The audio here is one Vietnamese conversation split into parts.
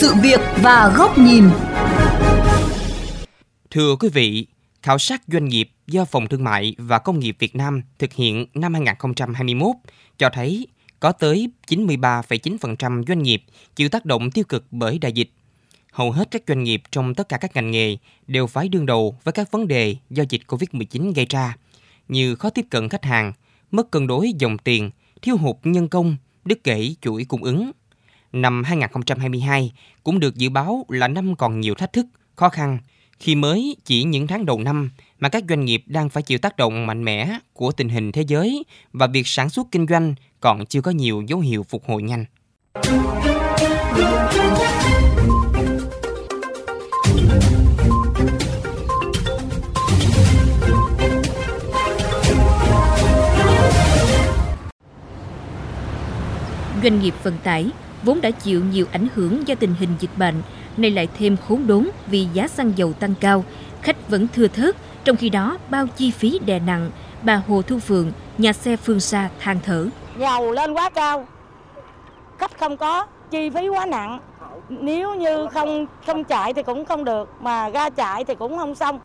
sự việc và góc nhìn. Thưa quý vị, khảo sát doanh nghiệp do Phòng Thương mại và Công nghiệp Việt Nam thực hiện năm 2021 cho thấy có tới 93,9% doanh nghiệp chịu tác động tiêu cực bởi đại dịch. Hầu hết các doanh nghiệp trong tất cả các ngành nghề đều phải đương đầu với các vấn đề do dịch COVID-19 gây ra, như khó tiếp cận khách hàng, mất cân đối dòng tiền, thiếu hụt nhân công, đứt gãy chuỗi cung ứng. Năm 2022 cũng được dự báo là năm còn nhiều thách thức, khó khăn, khi mới chỉ những tháng đầu năm mà các doanh nghiệp đang phải chịu tác động mạnh mẽ của tình hình thế giới và việc sản xuất kinh doanh còn chưa có nhiều dấu hiệu phục hồi nhanh. Doanh nghiệp vận tải vốn đã chịu nhiều ảnh hưởng do tình hình dịch bệnh, nay lại thêm khốn đốn vì giá xăng dầu tăng cao, khách vẫn thưa thớt, trong khi đó bao chi phí đè nặng, bà Hồ Thu Phượng, nhà xe Phương Sa than thở. Dầu lên quá cao, khách không có, chi phí quá nặng. Nếu như không không chạy thì cũng không được, mà ga chạy thì cũng không xong.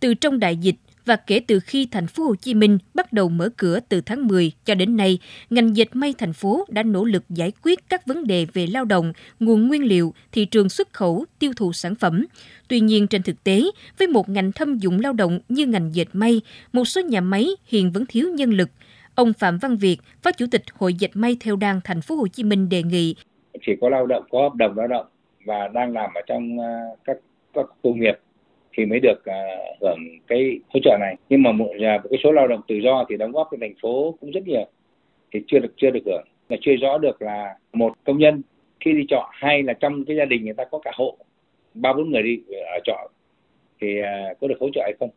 Từ trong đại dịch, và kể từ khi thành phố Hồ Chí Minh bắt đầu mở cửa từ tháng 10 cho đến nay, ngành dệt may thành phố đã nỗ lực giải quyết các vấn đề về lao động, nguồn nguyên liệu, thị trường xuất khẩu, tiêu thụ sản phẩm. Tuy nhiên trên thực tế, với một ngành thâm dụng lao động như ngành dệt may, một số nhà máy hiện vẫn thiếu nhân lực. Ông Phạm Văn Việt, Phó Chủ tịch Hội dệt may theo đan thành phố Hồ Chí Minh đề nghị chỉ có lao động có hợp đồng lao động và đang làm ở trong ờ, các các công nghiệp thì mới được uh, hưởng cái hỗ trợ này. Nhưng mà một, uh, cái số lao động tự do thì đóng góp cho thành phố cũng rất nhiều thì chưa được chưa được hưởng. Là chưa rõ được là một công nhân khi đi trọ hay là trong cái gia đình người ta có cả hộ ba bốn người đi ở trọ thì uh, có được hỗ trợ hay không?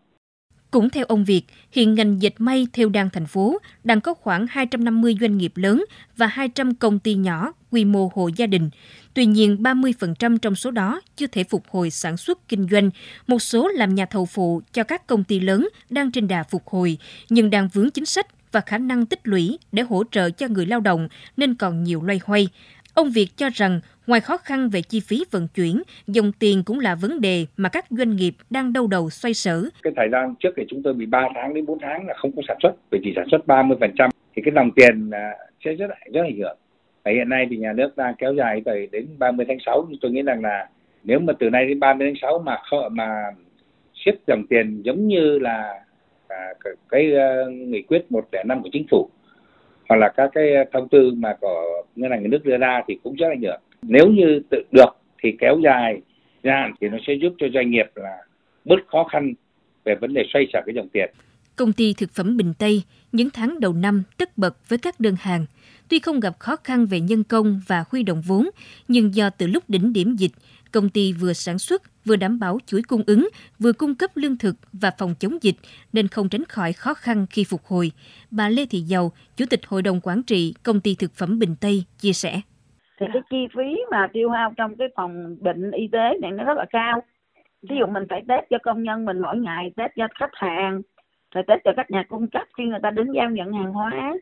Cũng theo ông Việt, hiện ngành dệt may theo đan thành phố đang có khoảng 250 doanh nghiệp lớn và 200 công ty nhỏ quy mô hộ gia đình. Tuy nhiên, 30% trong số đó chưa thể phục hồi sản xuất kinh doanh. Một số làm nhà thầu phụ cho các công ty lớn đang trên đà phục hồi, nhưng đang vướng chính sách và khả năng tích lũy để hỗ trợ cho người lao động nên còn nhiều loay hoay. Ông Việt cho rằng ngoài khó khăn về chi phí vận chuyển, dòng tiền cũng là vấn đề mà các doanh nghiệp đang đau đầu xoay sở. Cái thời gian trước thì chúng tôi bị 3 tháng đến 4 tháng là không có sản xuất, vì chỉ sản xuất 30%, thì cái dòng tiền à, sẽ rất rất ảnh hưởng. Và hiện nay thì nhà nước đang kéo dài tới đến 30 tháng 6, tôi nghĩ rằng là nếu mà từ nay đến 30 tháng 6 mà mà siết dòng tiền giống như là à, cái, cái uh, nghị quyết 105 của chính phủ hoặc là các cái thông tư mà của ngân hàng nhà nước đưa ra thì cũng rất là được nếu như tự được thì kéo dài ra thì nó sẽ giúp cho doanh nghiệp là bớt khó khăn về vấn đề xoay sở cái dòng tiền. Công ty thực phẩm Bình Tây những tháng đầu năm tất bật với các đơn hàng. Tuy không gặp khó khăn về nhân công và huy động vốn, nhưng do từ lúc đỉnh điểm dịch, công ty vừa sản xuất, vừa đảm bảo chuỗi cung ứng, vừa cung cấp lương thực và phòng chống dịch nên không tránh khỏi khó khăn khi phục hồi. Bà Lê Thị Dầu, Chủ tịch Hội đồng Quản trị Công ty Thực phẩm Bình Tây chia sẻ. Thì cái chi phí mà tiêu hao trong cái phòng bệnh y tế này nó rất là cao. Ví dụ mình phải test cho công nhân mình mỗi ngày, test cho khách hàng, rồi test cho các nhà cung cấp khi người ta đến giao nhận hàng hóa.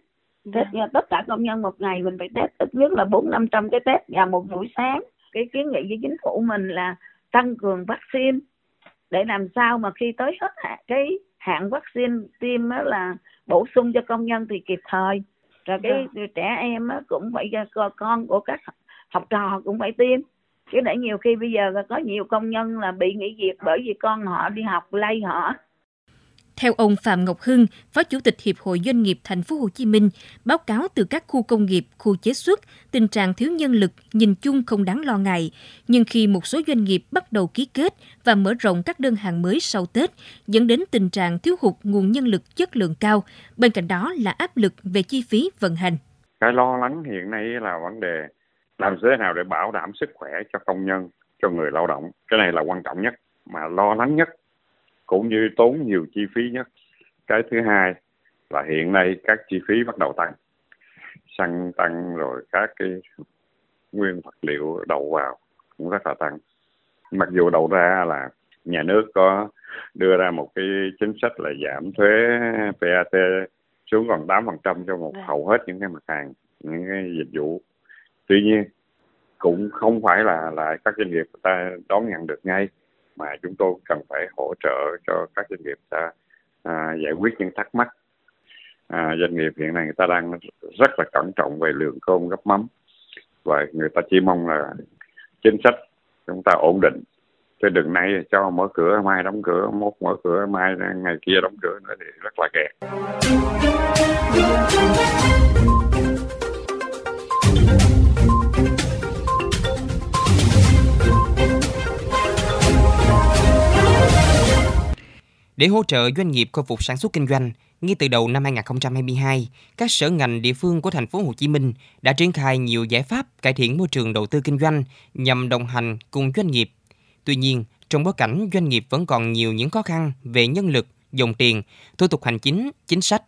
Test cho tất cả công nhân một ngày mình phải test ít nhất là bốn năm trăm cái test vào một buổi sáng. Cái kiến nghị với chính phủ mình là tăng cường vaccine để làm sao mà khi tới hết cái hạn vaccine tiêm đó là bổ sung cho công nhân thì kịp thời rồi cái dạ. trẻ em cũng phải con của các học trò cũng phải tiêm chứ để nhiều khi bây giờ có nhiều công nhân là bị nghỉ việc bởi vì con họ đi học lây họ theo ông Phạm Ngọc Hưng, Phó Chủ tịch Hiệp hội Doanh nghiệp Thành phố Hồ Chí Minh, báo cáo từ các khu công nghiệp, khu chế xuất, tình trạng thiếu nhân lực nhìn chung không đáng lo ngại, nhưng khi một số doanh nghiệp bắt đầu ký kết và mở rộng các đơn hàng mới sau Tết, dẫn đến tình trạng thiếu hụt nguồn nhân lực chất lượng cao, bên cạnh đó là áp lực về chi phí vận hành. Cái lo lắng hiện nay là vấn đề làm thế nào để bảo đảm sức khỏe cho công nhân, cho người lao động. Cái này là quan trọng nhất mà lo lắng nhất cũng như tốn nhiều chi phí nhất. Cái thứ hai là hiện nay các chi phí bắt đầu tăng. Xăng tăng rồi các cái nguyên vật liệu đầu vào cũng rất là tăng. Mặc dù đầu ra là nhà nước có đưa ra một cái chính sách là giảm thuế VAT xuống còn 8% cho một vâng. hầu hết những cái mặt hàng những cái dịch vụ. Tuy nhiên cũng không phải là là các doanh nghiệp người ta đón nhận được ngay mà chúng tôi cần phải hỗ trợ cho các doanh nghiệp ta à, giải quyết những thắc mắc. À, doanh nghiệp hiện nay người ta đang rất là cẩn trọng về lượng cơm gấp mắm và người ta chỉ mong là chính sách chúng ta ổn định. Chứ đừng nay cho mở cửa mai đóng cửa mốt mở cửa mai ngày kia đóng cửa nữa thì rất là kẹt. Để hỗ trợ doanh nghiệp khôi phục sản xuất kinh doanh, ngay từ đầu năm 2022, các sở ngành địa phương của thành phố Hồ Chí Minh đã triển khai nhiều giải pháp cải thiện môi trường đầu tư kinh doanh nhằm đồng hành cùng doanh nghiệp. Tuy nhiên, trong bối cảnh doanh nghiệp vẫn còn nhiều những khó khăn về nhân lực, dòng tiền, thủ tục hành chính, chính sách,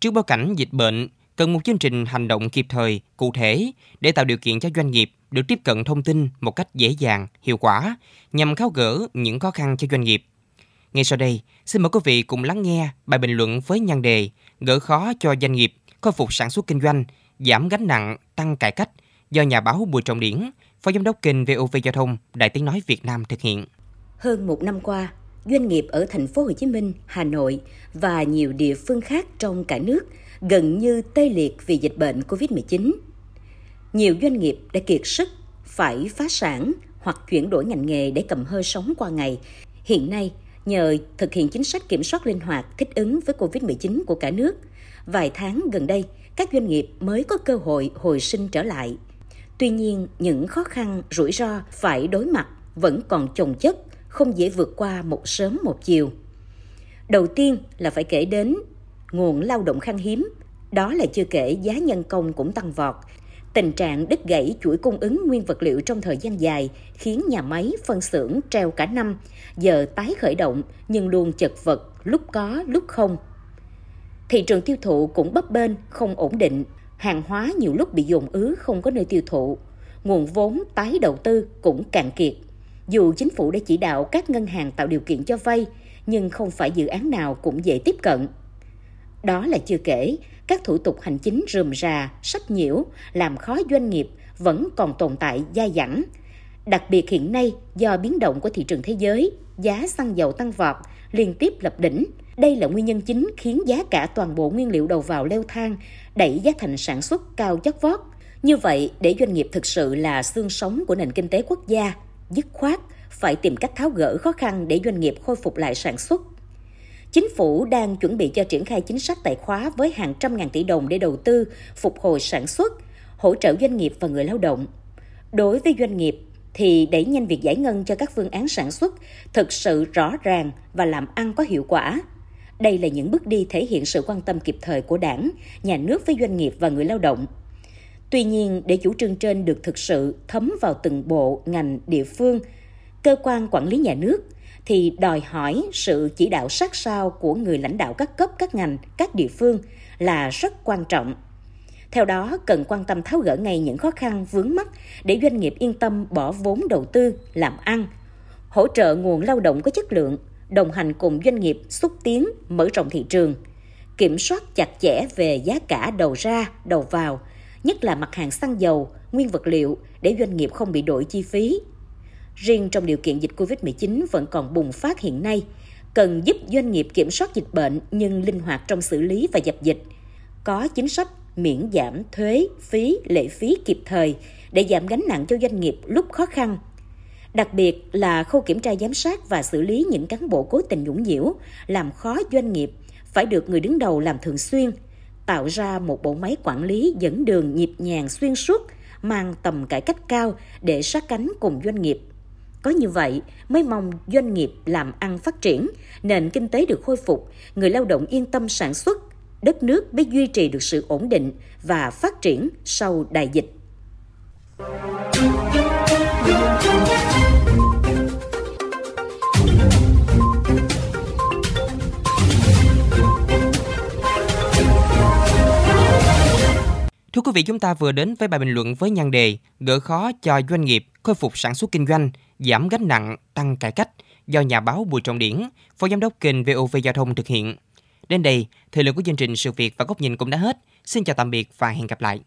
trước bối cảnh dịch bệnh, cần một chương trình hành động kịp thời, cụ thể để tạo điều kiện cho doanh nghiệp được tiếp cận thông tin một cách dễ dàng, hiệu quả nhằm tháo gỡ những khó khăn cho doanh nghiệp. Ngay sau đây, xin mời quý vị cùng lắng nghe bài bình luận với nhan đề Gỡ khó cho doanh nghiệp, khôi phục sản xuất kinh doanh, giảm gánh nặng, tăng cải cách do nhà báo Bùi Trọng Điển, Phó Giám đốc kênh VOV Giao thông, Đài Tiếng Nói Việt Nam thực hiện. Hơn một năm qua, doanh nghiệp ở thành phố Hồ Chí Minh, Hà Nội và nhiều địa phương khác trong cả nước gần như tê liệt vì dịch bệnh COVID-19. Nhiều doanh nghiệp đã kiệt sức, phải phá sản hoặc chuyển đổi ngành nghề để cầm hơi sống qua ngày. Hiện nay, nhờ thực hiện chính sách kiểm soát linh hoạt thích ứng với COVID-19 của cả nước, vài tháng gần đây, các doanh nghiệp mới có cơ hội hồi sinh trở lại. Tuy nhiên, những khó khăn, rủi ro phải đối mặt vẫn còn chồng chất, không dễ vượt qua một sớm một chiều. Đầu tiên là phải kể đến nguồn lao động khan hiếm, đó là chưa kể giá nhân công cũng tăng vọt. Tình trạng đứt gãy chuỗi cung ứng nguyên vật liệu trong thời gian dài khiến nhà máy phân xưởng treo cả năm, giờ tái khởi động nhưng luôn chật vật, lúc có lúc không. Thị trường tiêu thụ cũng bấp bênh, không ổn định, hàng hóa nhiều lúc bị dồn ứ không có nơi tiêu thụ, nguồn vốn tái đầu tư cũng cạn kiệt. Dù chính phủ đã chỉ đạo các ngân hàng tạo điều kiện cho vay, nhưng không phải dự án nào cũng dễ tiếp cận. Đó là chưa kể, các thủ tục hành chính rườm rà, sách nhiễu, làm khó doanh nghiệp vẫn còn tồn tại dai dẳng. Đặc biệt hiện nay, do biến động của thị trường thế giới, giá xăng dầu tăng vọt, liên tiếp lập đỉnh. Đây là nguyên nhân chính khiến giá cả toàn bộ nguyên liệu đầu vào leo thang, đẩy giá thành sản xuất cao chót vót. Như vậy, để doanh nghiệp thực sự là xương sống của nền kinh tế quốc gia, dứt khoát phải tìm cách tháo gỡ khó khăn để doanh nghiệp khôi phục lại sản xuất. Chính phủ đang chuẩn bị cho triển khai chính sách tài khóa với hàng trăm ngàn tỷ đồng để đầu tư, phục hồi sản xuất, hỗ trợ doanh nghiệp và người lao động. Đối với doanh nghiệp thì đẩy nhanh việc giải ngân cho các phương án sản xuất thực sự rõ ràng và làm ăn có hiệu quả. Đây là những bước đi thể hiện sự quan tâm kịp thời của đảng, nhà nước với doanh nghiệp và người lao động. Tuy nhiên, để chủ trương trên được thực sự thấm vào từng bộ, ngành, địa phương, cơ quan quản lý nhà nước thì đòi hỏi sự chỉ đạo sát sao của người lãnh đạo các cấp, các ngành, các địa phương là rất quan trọng. Theo đó, cần quan tâm tháo gỡ ngay những khó khăn vướng mắt để doanh nghiệp yên tâm bỏ vốn đầu tư, làm ăn, hỗ trợ nguồn lao động có chất lượng, đồng hành cùng doanh nghiệp xúc tiến, mở rộng thị trường, kiểm soát chặt chẽ về giá cả đầu ra, đầu vào, nhất là mặt hàng xăng dầu, nguyên vật liệu để doanh nghiệp không bị đổi chi phí. Riêng trong điều kiện dịch COVID-19 vẫn còn bùng phát hiện nay, cần giúp doanh nghiệp kiểm soát dịch bệnh nhưng linh hoạt trong xử lý và dập dịch. Có chính sách miễn giảm thuế, phí, lệ phí kịp thời để giảm gánh nặng cho doanh nghiệp lúc khó khăn. Đặc biệt là khâu kiểm tra giám sát và xử lý những cán bộ cố tình nhũng nhiễu, làm khó doanh nghiệp, phải được người đứng đầu làm thường xuyên, tạo ra một bộ máy quản lý dẫn đường nhịp nhàng xuyên suốt, mang tầm cải cách cao để sát cánh cùng doanh nghiệp. Có như vậy mới mong doanh nghiệp làm ăn phát triển, nền kinh tế được khôi phục, người lao động yên tâm sản xuất, đất nước mới duy trì được sự ổn định và phát triển sau đại dịch. Thưa quý vị, chúng ta vừa đến với bài bình luận với nhan đề Gỡ khó cho doanh nghiệp khôi phục sản xuất kinh doanh, giảm gánh nặng, tăng cải cách do nhà báo Bùi Trọng Điển, Phó Giám đốc kênh VOV Giao thông thực hiện. Đến đây, thời lượng của chương trình Sự Việc và Góc Nhìn cũng đã hết. Xin chào tạm biệt và hẹn gặp lại.